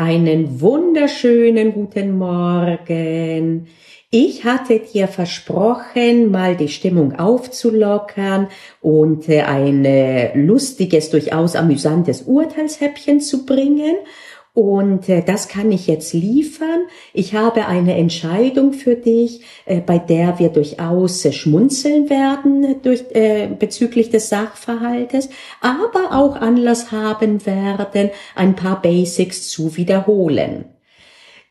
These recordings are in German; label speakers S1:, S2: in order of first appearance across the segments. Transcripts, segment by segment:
S1: Einen wunderschönen guten Morgen. Ich hatte dir versprochen, mal die Stimmung aufzulockern und äh, ein äh, lustiges, durchaus amüsantes Urteilshäppchen zu bringen. Und äh, das kann ich jetzt liefern. Ich habe eine Entscheidung für dich, äh, bei der wir durchaus äh, schmunzeln werden durch, äh, bezüglich des Sachverhaltes, aber auch Anlass haben werden, ein paar Basics zu wiederholen.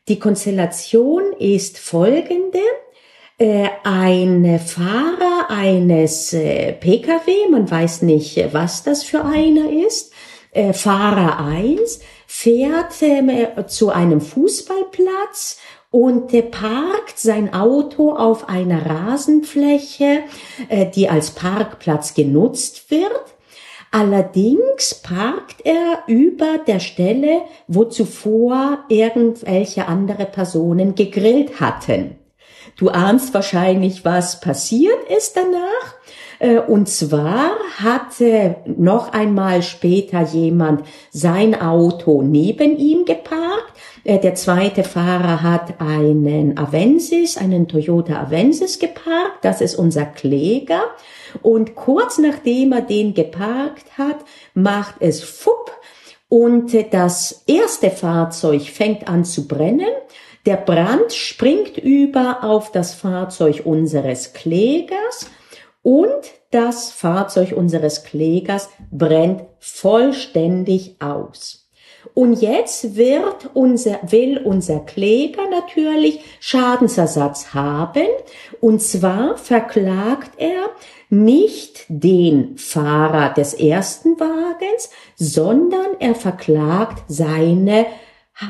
S1: Die Konstellation ist folgende. Äh, ein Fahrer eines äh, Pkw, man weiß nicht, was das für einer ist, äh, Fahrer eins fährt äh, zu einem Fußballplatz und äh, parkt sein Auto auf einer Rasenfläche, äh, die als Parkplatz genutzt wird. Allerdings parkt er über der Stelle, wo zuvor irgendwelche andere Personen gegrillt hatten. Du ahnst wahrscheinlich, was passiert ist danach. Äh, und zwar hatte noch einmal später jemand sein Auto neben ihm geparkt. Äh, der zweite Fahrer hat einen Avensis, einen Toyota Avensis geparkt. Das ist unser Kläger. Und kurz nachdem er den geparkt hat, macht es fupp und das erste Fahrzeug fängt an zu brennen. Der Brand springt über auf das Fahrzeug unseres Klägers und das Fahrzeug unseres Klägers brennt vollständig aus. Und jetzt wird unser, will unser Kläger natürlich Schadensersatz haben. Und zwar verklagt er nicht den Fahrer des ersten Wagens, sondern er verklagt seine,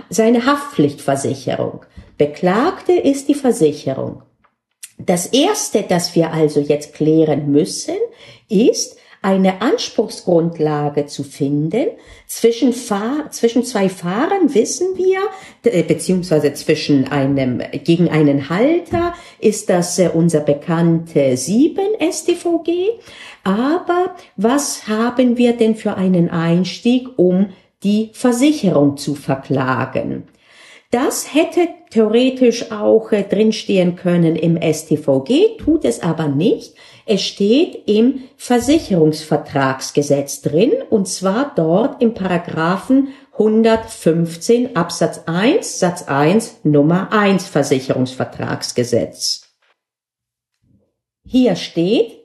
S1: seine Haftpflichtversicherung. Beklagte ist die Versicherung. Das erste, das wir also jetzt klären müssen, ist, eine Anspruchsgrundlage zu finden. Zwischen, Fahr zwischen zwei Fahrern wissen wir, äh, beziehungsweise zwischen einem, gegen einen Halter ist das äh, unser bekannte 7 StVG. Aber was haben wir denn für einen Einstieg, um die Versicherung zu verklagen? Das hätte theoretisch auch äh, drinstehen können im StVG, tut es aber nicht. Es steht im Versicherungsvertragsgesetz drin, und zwar dort im Paragraphen 115 Absatz 1 Satz 1 Nummer 1 Versicherungsvertragsgesetz. Hier steht,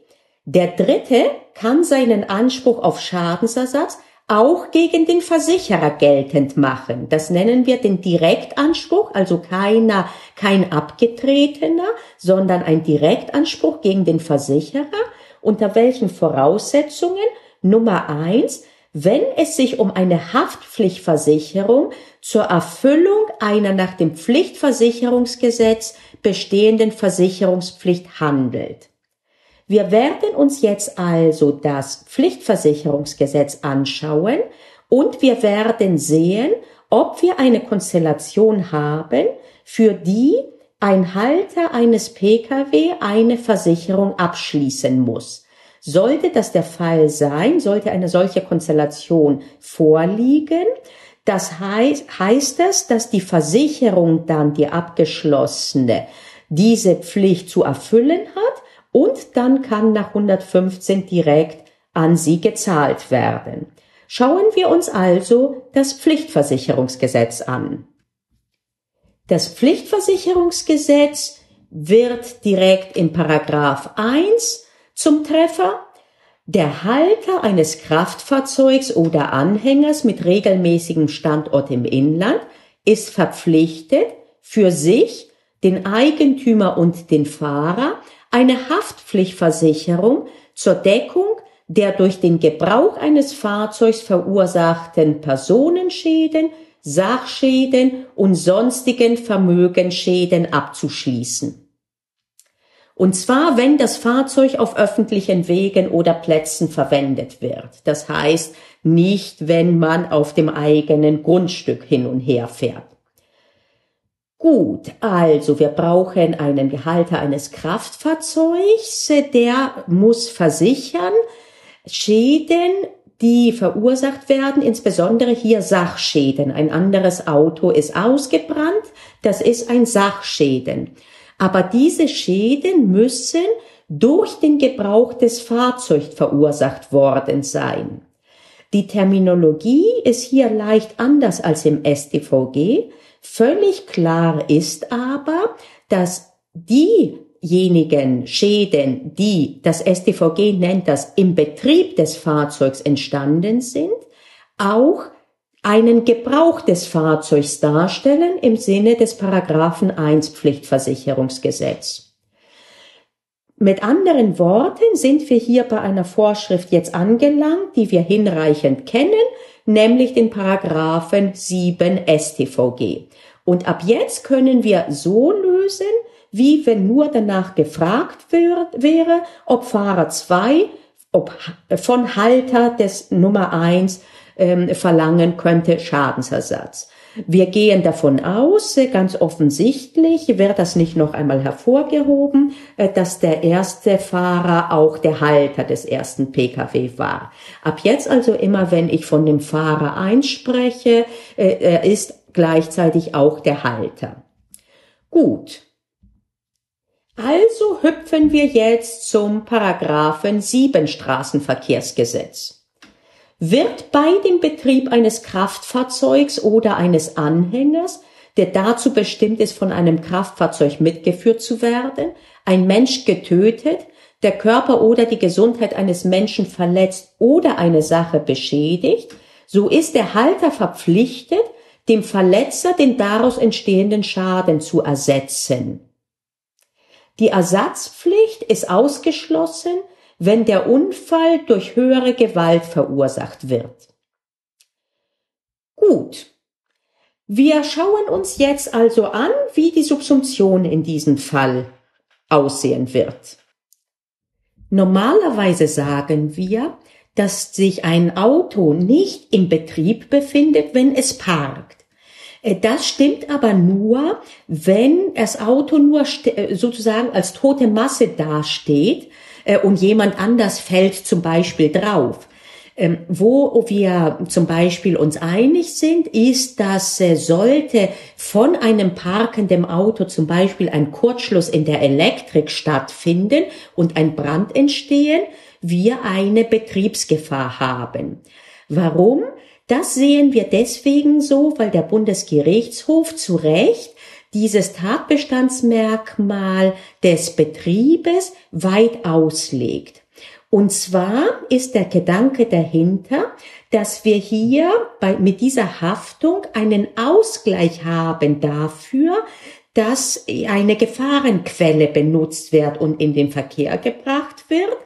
S1: der Dritte kann seinen Anspruch auf Schadensersatz auch gegen den Versicherer geltend machen. Das nennen wir den Direktanspruch, also keiner, kein abgetretener, sondern ein Direktanspruch gegen den Versicherer. Unter welchen Voraussetzungen? Nummer eins, wenn es sich um eine Haftpflichtversicherung zur Erfüllung einer nach dem Pflichtversicherungsgesetz bestehenden Versicherungspflicht handelt. Wir werden uns jetzt also das Pflichtversicherungsgesetz anschauen und wir werden sehen, ob wir eine Konstellation haben, für die ein Halter eines Pkw eine Versicherung abschließen muss. Sollte das der Fall sein, sollte eine solche Konstellation vorliegen, das heißt, heißt es, dass die Versicherung dann die abgeschlossene diese Pflicht zu erfüllen hat und dann kann nach 115 direkt an sie gezahlt werden. Schauen wir uns also das Pflichtversicherungsgesetz an. Das Pflichtversicherungsgesetz wird direkt in Paragraph 1 zum Treffer. Der Halter eines Kraftfahrzeugs oder Anhängers mit regelmäßigem Standort im Inland ist verpflichtet, für sich, den Eigentümer und den Fahrer eine Haftpflichtversicherung zur Deckung der durch den Gebrauch eines Fahrzeugs verursachten Personenschäden, Sachschäden und sonstigen Vermögensschäden abzuschließen. Und zwar, wenn das Fahrzeug auf öffentlichen Wegen oder Plätzen verwendet wird. Das heißt, nicht, wenn man auf dem eigenen Grundstück hin und her fährt. Gut, also wir brauchen einen Gehalter eines Kraftfahrzeugs, der muss versichern Schäden die verursacht werden, insbesondere hier Sachschäden. Ein anderes Auto ist ausgebrannt, das ist ein Sachschäden. Aber diese Schäden müssen durch den Gebrauch des Fahrzeugs verursacht worden sein. Die Terminologie ist hier leicht anders als im StVG. Völlig klar ist aber, dass diejenigen Schäden, die das StVG nennt, das im Betrieb des Fahrzeugs entstanden sind, auch einen Gebrauch des Fahrzeugs darstellen im Sinne des Paragraphen 1 Pflichtversicherungsgesetz. Mit anderen Worten sind wir hier bei einer Vorschrift jetzt angelangt, die wir hinreichend kennen, nämlich den Paragraphen 7 StVG. Und ab jetzt können wir so lösen, wie wenn nur danach gefragt wird, wäre, ob Fahrer 2 ob von Halter des Nummer 1 ähm, verlangen könnte Schadensersatz. Wir gehen davon aus, äh, ganz offensichtlich wird das nicht noch einmal hervorgehoben, äh, dass der erste Fahrer auch der Halter des ersten Pkw war. Ab jetzt also immer, wenn ich von dem Fahrer einspreche, äh, er ist gleichzeitig auch der Halter. Gut. Also hüpfen wir jetzt zum Paragraphen 7 Straßenverkehrsgesetz wird bei dem Betrieb eines Kraftfahrzeugs oder eines Anhängers, der dazu bestimmt ist, von einem Kraftfahrzeug mitgeführt zu werden, ein Mensch getötet, der Körper oder die Gesundheit eines Menschen verletzt oder eine Sache beschädigt, so ist der Halter verpflichtet, dem Verletzer den daraus entstehenden Schaden zu ersetzen. Die Ersatzpflicht ist ausgeschlossen, wenn der Unfall durch höhere Gewalt verursacht wird. Gut. Wir schauen uns jetzt also an, wie die Subsumption in diesem Fall aussehen wird. Normalerweise sagen wir, dass sich ein Auto nicht im Betrieb befindet, wenn es parkt. Äh, das stimmt aber nur, wenn das Auto nur äh, sozusagen als tote Masse dasteht, äh, und jemand anders fällt zum Beispiel drauf. Ähm, wo wir zum Beispiel uns einig sind, ist, dass äh, sollte von einem parkenden Auto zum Beispiel ein Kurzschluss in der Elektrik stattfinden und ein Brand entstehen, wir eine Betriebsgefahr haben. Warum? Das sehen wir deswegen so, weil der Bundesgerichtshof zu Recht dieses Tatbestandsmerkmal des Betriebes weit auslegt. Und zwar ist der Gedanke dahinter, dass wir hier bei, mit dieser Haftung einen Ausgleich haben dafür, dass eine Gefahrenquelle benutzt wird und in den Verkehr gebracht wird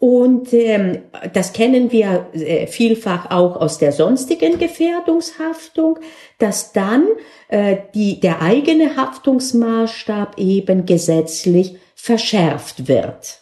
S1: und ähm, das kennen wir äh, vielfach auch aus der sonstigen Gefährdungshaftung, dass dann äh, die, der eigene Haftungsmaßstab eben gesetzlich verschärft wird.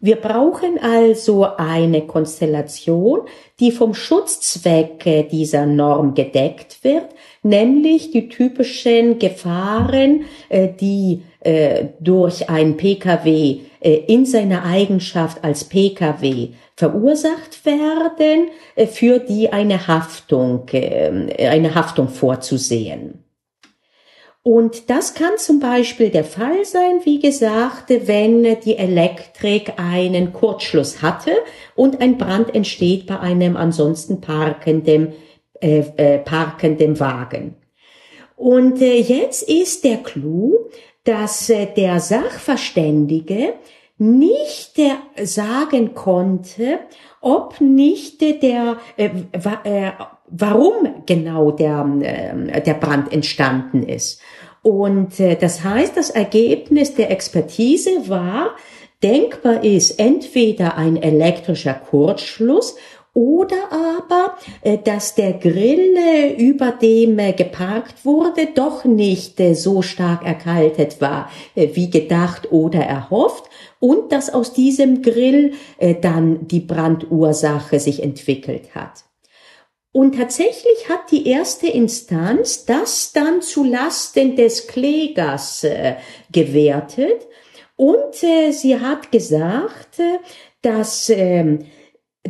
S1: Wir brauchen also eine Konstellation, die vom Schutzzwecke dieser Norm gedeckt wird, nämlich die typischen Gefahren, äh, die äh, durch ein Pkw äh, in seiner Eigenschaft als Pkw verursacht werden, für die eine Haftung, eine Haftung vorzusehen. Und das kann zum Beispiel der Fall sein, wie gesagt, wenn die Elektrik einen Kurzschluss hatte und ein Brand entsteht bei einem ansonsten parkenden, äh, äh, parkenden Wagen. Und äh, jetzt ist der Clou, dass äh, der Sachverständige nicht äh, sagen konnte, ob nicht der, äh, äh, warum genau der, äh, der Brand entstanden ist. Und das heißt, das Ergebnis der Expertise war, denkbar ist entweder ein elektrischer Kurzschluss oder aber, äh, dass der Grill, äh, über dem äh, geparkt wurde, doch nicht so stark erkaltet war, wie gedacht oder erhofft und dass aus diesem Grill dann die Brandursache sich entwickelt hat. Und tatsächlich hat die erste Instanz das dann zu Lasten des Klägers äh, gewertet und äh, sie hat gesagt, äh, dass ähm,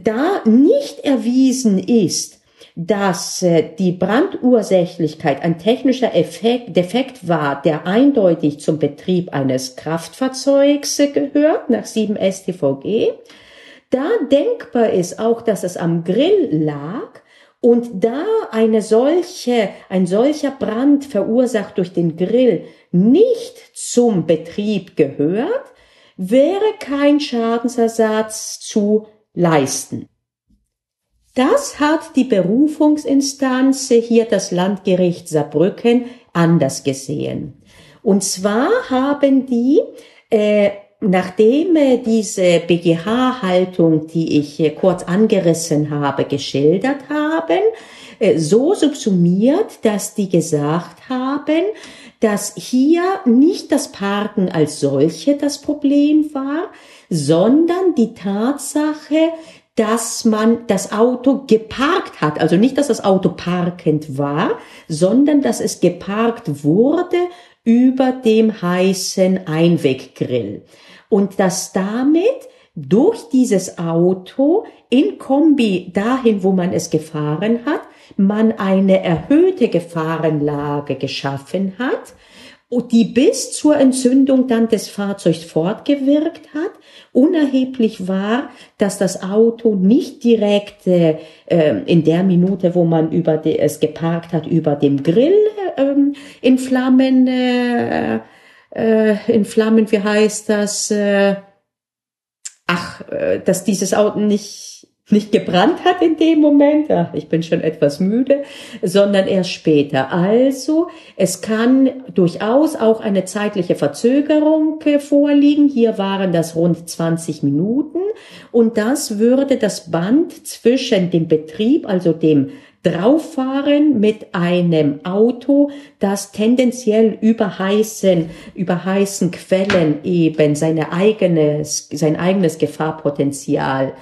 S1: da nicht erwiesen ist, dass äh, die Brandursächlichkeit ein technischer Effekt, Defekt war, der eindeutig zum Betrieb eines Kraftfahrzeugs gehört, nach 7 StVG. Da denkbar ist auch, dass es am Grill lag und da eine solche, ein solcher Brand verursacht durch den Grill nicht zum Betrieb gehört, wäre kein Schadensersatz zu leisten. Das hat die Berufungsinstanz hier das Landgericht Saarbrücken anders gesehen. Und zwar haben die, äh, nachdem äh, diese BGH-Haltung, die ich äh, kurz angerissen habe, geschildert haben, äh, so subsumiert, dass die gesagt haben, dass hier nicht das Parken als solche das Problem war, sondern die Tatsache, dass man das Auto geparkt hat. Also nicht, dass das Auto parkend war, sondern dass es geparkt wurde über dem heißen Einweggrill. Und dass damit durch dieses Auto in Kombi dahin, wo man es gefahren hat, man eine erhöhte Gefahrenlage geschaffen hat, die bis zur Entzündung dann des Fahrzeugs fortgewirkt hat. Unerheblich war, dass das Auto nicht direkt äh, in der Minute, wo man über die, es geparkt hat, über dem Grill äh, in Flammen, äh, äh, in Flammen, wie heißt das? Äh, ach, äh, dass dieses Auto nicht nicht gebrannt hat in dem Moment, ach, ich bin schon etwas müde, sondern erst später. Also es kann durchaus auch eine zeitliche Verzögerung äh, vorliegen. Hier waren das rund 20 Minuten und das würde das Band zwischen dem Betrieb, also dem drauffahren mit einem Auto, das tendenziell über heißen, über heißen Quellen eben seine eigenes, sein eigenes Gefahrpotenzial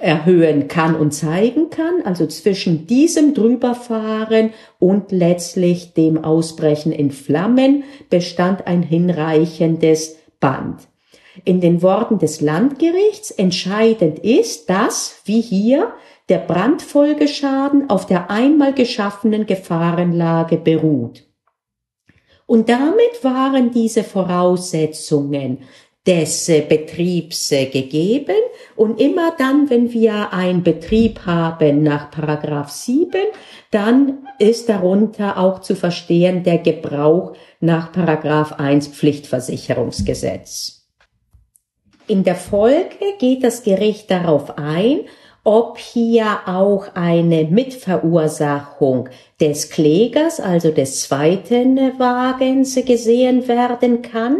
S1: erhöhen kann und zeigen kann, also zwischen diesem drüberfahren und letztlich dem Ausbrechen in Flammen bestand ein hinreichendes Band. In den Worten des Landgerichts entscheidend ist, dass, wie hier, der Brandfolgeschaden auf der einmal geschaffenen Gefahrenlage beruht. Und damit waren diese Voraussetzungen des äh, Betriebs äh, gegeben. Und immer dann, wenn wir einen Betrieb haben nach Paragraph 7, dann ist darunter auch zu verstehen der Gebrauch nach Paragraph 1 Pflichtversicherungsgesetz. In der Folge geht das Gericht darauf ein, ob hier auch eine Mitverursachung des Klägers, also des zweiten Wagens gesehen werden kann.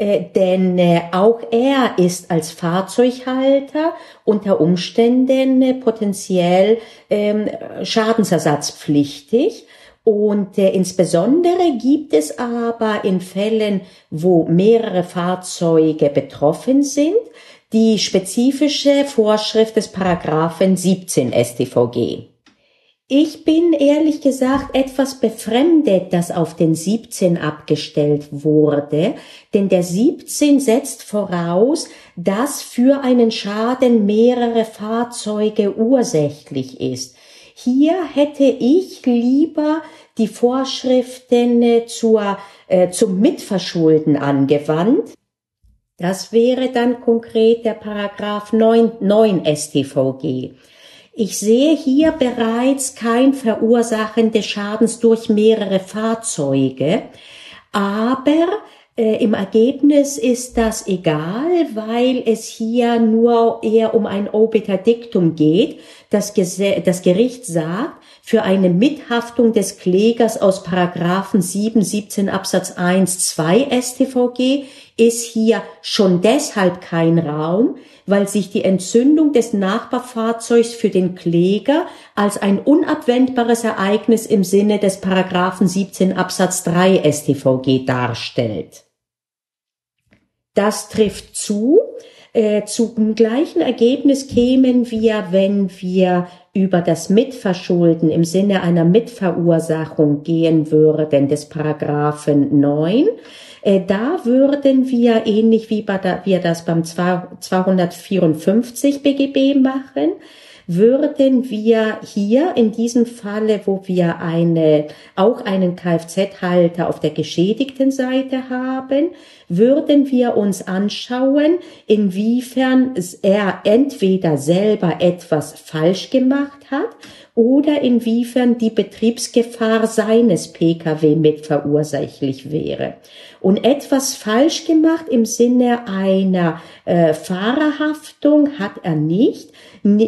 S1: Äh, denn äh, auch er ist als Fahrzeughalter unter Umständen äh, potenziell ähm, schadensersatzpflichtig. Und äh, insbesondere gibt es aber in Fällen, wo mehrere Fahrzeuge betroffen sind, die spezifische Vorschrift des Paragraphen 17 StVG. Ich bin ehrlich gesagt etwas befremdet, dass auf den 17 abgestellt wurde, denn der 17 setzt voraus, dass für einen Schaden mehrere Fahrzeuge ursächlich ist. Hier hätte ich lieber die Vorschriften äh, zur, äh, zum Mitverschulden angewandt. Das wäre dann konkret der Paragraph 9, 9 StVG. Ich sehe hier bereits kein Verursachen des Schadens durch mehrere Fahrzeuge, aber äh, im Ergebnis ist das egal, weil es hier nur eher um ein Obiter Dictum geht. Das, das Gericht sagt, für eine Mithaftung des Klägers aus Paragraphen 7, 17 Absatz 1, 2 StVG ist hier schon deshalb kein Raum, weil sich die Entzündung des Nachbarfahrzeugs für den Kläger als ein unabwendbares Ereignis im Sinne des Paragraphen 17 Absatz 3 StVG darstellt. Das trifft zu. Äh, zum gleichen Ergebnis kämen wir, wenn wir über das Mitverschulden im Sinne einer Mitverursachung gehen würden des Paragraphen 9, äh, da würden wir ähnlich wie wir das beim 254 BGB machen, würden wir hier in diesem Falle, wo wir eine, auch einen Kfz-Halter auf der geschädigten Seite haben, würden wir uns anschauen, inwiefern er entweder selber etwas falsch gemacht hat oder inwiefern die Betriebsgefahr seines Pkw mit verursächlich wäre. Und etwas falsch gemacht im Sinne einer äh, Fahrerhaftung hat er nicht.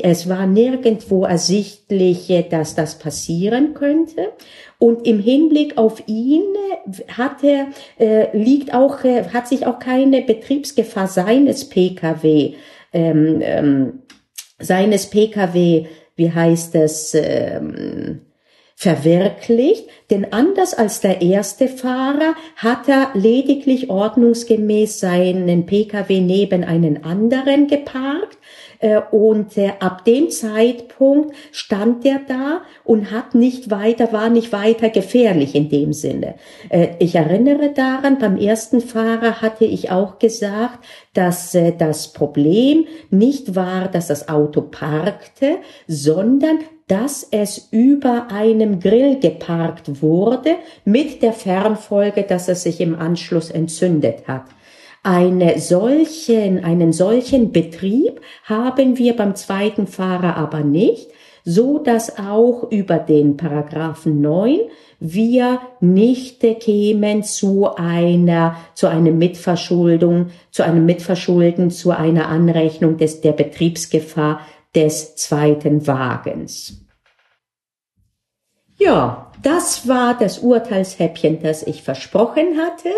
S1: Es war nirgendwo ersichtlich, dass das passieren könnte. Und im Hinblick auf ihn hat er, äh, liegt auch, äh, hat sich auch keine Betriebsgefahr seines Pkw, ähm, ähm, seines Pkw wie heißt es, ähm, verwirklicht, denn anders als der erste Fahrer hat er lediglich ordnungsgemäß seinen Pkw neben einen anderen geparkt äh, und äh, ab dem Zeitpunkt stand er da und hat nicht weiter, war nicht weiter gefährlich in dem Sinne. Äh, ich erinnere daran, beim ersten Fahrer hatte ich auch gesagt, dass das Problem nicht war, dass das Auto parkte, sondern dass es über einem Grill geparkt wurde mit der Fernfolge, dass es sich im Anschluss entzündet hat. Eine solchen, einen solchen Betrieb haben wir beim zweiten Fahrer aber nicht, so dass auch über den Paragraphen 9 wir nicht kämen zu einer, zu einer Mitverschuldung, zu einem Mitverschulden, zu einer Anrechnung des, der Betriebsgefahr des zweiten Wagens. Ja, das war das Urteilshäppchen, das ich versprochen hatte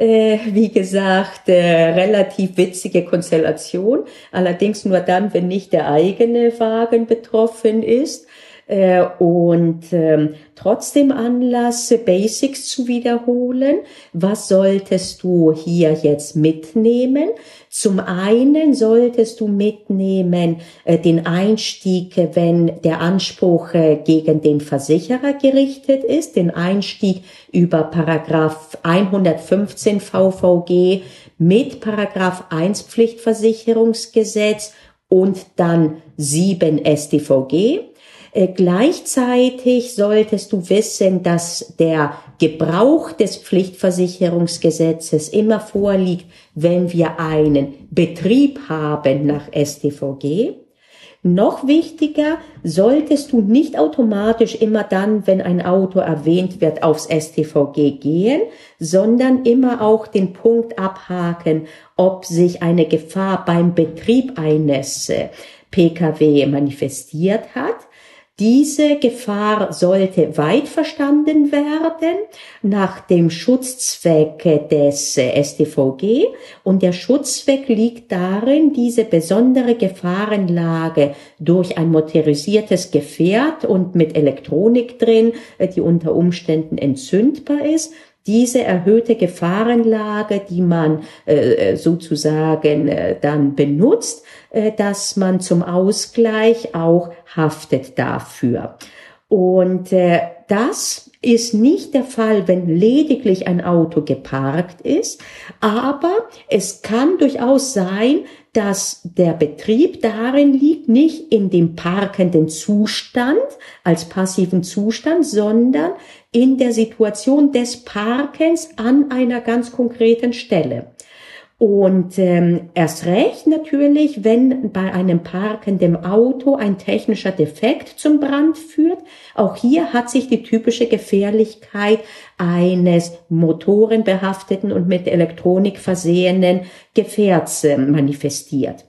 S1: äh, wie gesagt, äh, relativ witzige Konstellation. Allerdings nur dann, wenn nicht der eigene Wagen betroffen ist. Äh, und ähm, trotzdem Anlass, Basics zu wiederholen. Was solltest du hier jetzt mitnehmen? Zum einen solltest du mitnehmen äh, den Einstieg, wenn der Anspruch äh, gegen den Versicherer gerichtet ist, den Einstieg über Paragraph 115 VVG mit Paragraph 1 Pflichtversicherungsgesetz und dann 7 StVG äh, gleichzeitig solltest du wissen, dass der Gebrauch des Pflichtversicherungsgesetzes immer vorliegt, wenn wir einen Betrieb haben nach StVG. Noch wichtiger, solltest du nicht automatisch immer dann, wenn ein Auto erwähnt wird, aufs StVG gehen, sondern immer auch den Punkt abhaken, ob sich eine Gefahr beim Betrieb eines Pkw manifestiert hat. Diese Gefahr sollte weit verstanden werden nach dem Schutzzweck des StVG und der Schutzzweck liegt darin, diese besondere Gefahrenlage durch ein motorisiertes Gefährt und mit Elektronik drin, die unter Umständen entzündbar ist, diese erhöhte Gefahrenlage, die man äh, sozusagen äh, dann benutzt, äh, dass man zum Ausgleich auch haftet dafür. Und äh, das ist nicht der Fall, wenn lediglich ein Auto geparkt ist, aber es kann durchaus sein, dass der Betrieb darin liegt, nicht in dem parkenden Zustand als passiven Zustand, sondern in der Situation des Parkens an einer ganz konkreten Stelle. Und ähm, erst recht natürlich, wenn bei einem parkenden Auto ein technischer Defekt zum Brand führt. Auch hier hat sich die typische Gefährlichkeit eines motorenbehafteten und mit Elektronik versehenen Gefährts äh, manifestiert.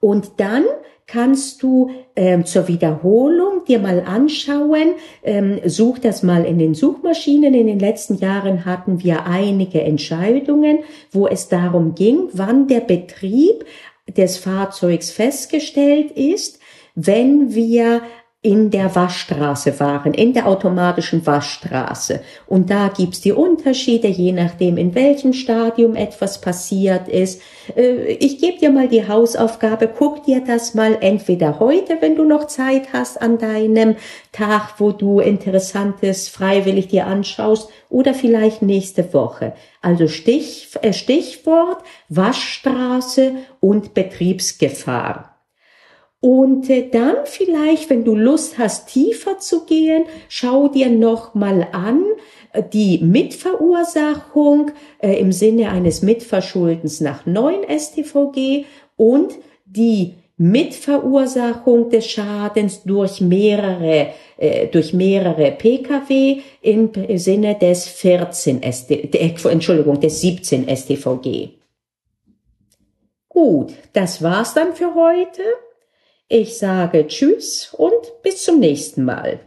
S1: Und dann kannst du ähm, zur Wiederholung dir mal anschauen, ähm, such das mal in den Suchmaschinen. In den letzten Jahren hatten wir einige Entscheidungen, wo es darum ging, wann der Betrieb des Fahrzeugs festgestellt ist, wenn wir in der Waschstraße waren, in der automatischen Waschstraße. Und da gibt's die Unterschiede, je nachdem, in welchem Stadium etwas passiert ist. Äh, ich gebe dir mal die Hausaufgabe, guck dir das mal entweder heute, wenn du noch Zeit hast, an deinem Tag, wo du Interessantes freiwillig dir anschaust, oder vielleicht nächste Woche. Also Stich, äh, Stichwort Waschstraße und Betriebsgefahr. Und äh, dann vielleicht, wenn du Lust hast, tiefer zu gehen, schau dir noch mal an äh, die Mitverursachung äh, im Sinne eines Mitverschuldens nach 9 StVG und die Mitverursachung des Schadens durch mehrere durch mehrere PKW im Sinne des 14 ST, Entschuldigung des 17 StVG. Gut, das war's dann für heute. Ich sage Tschüss und bis zum nächsten Mal.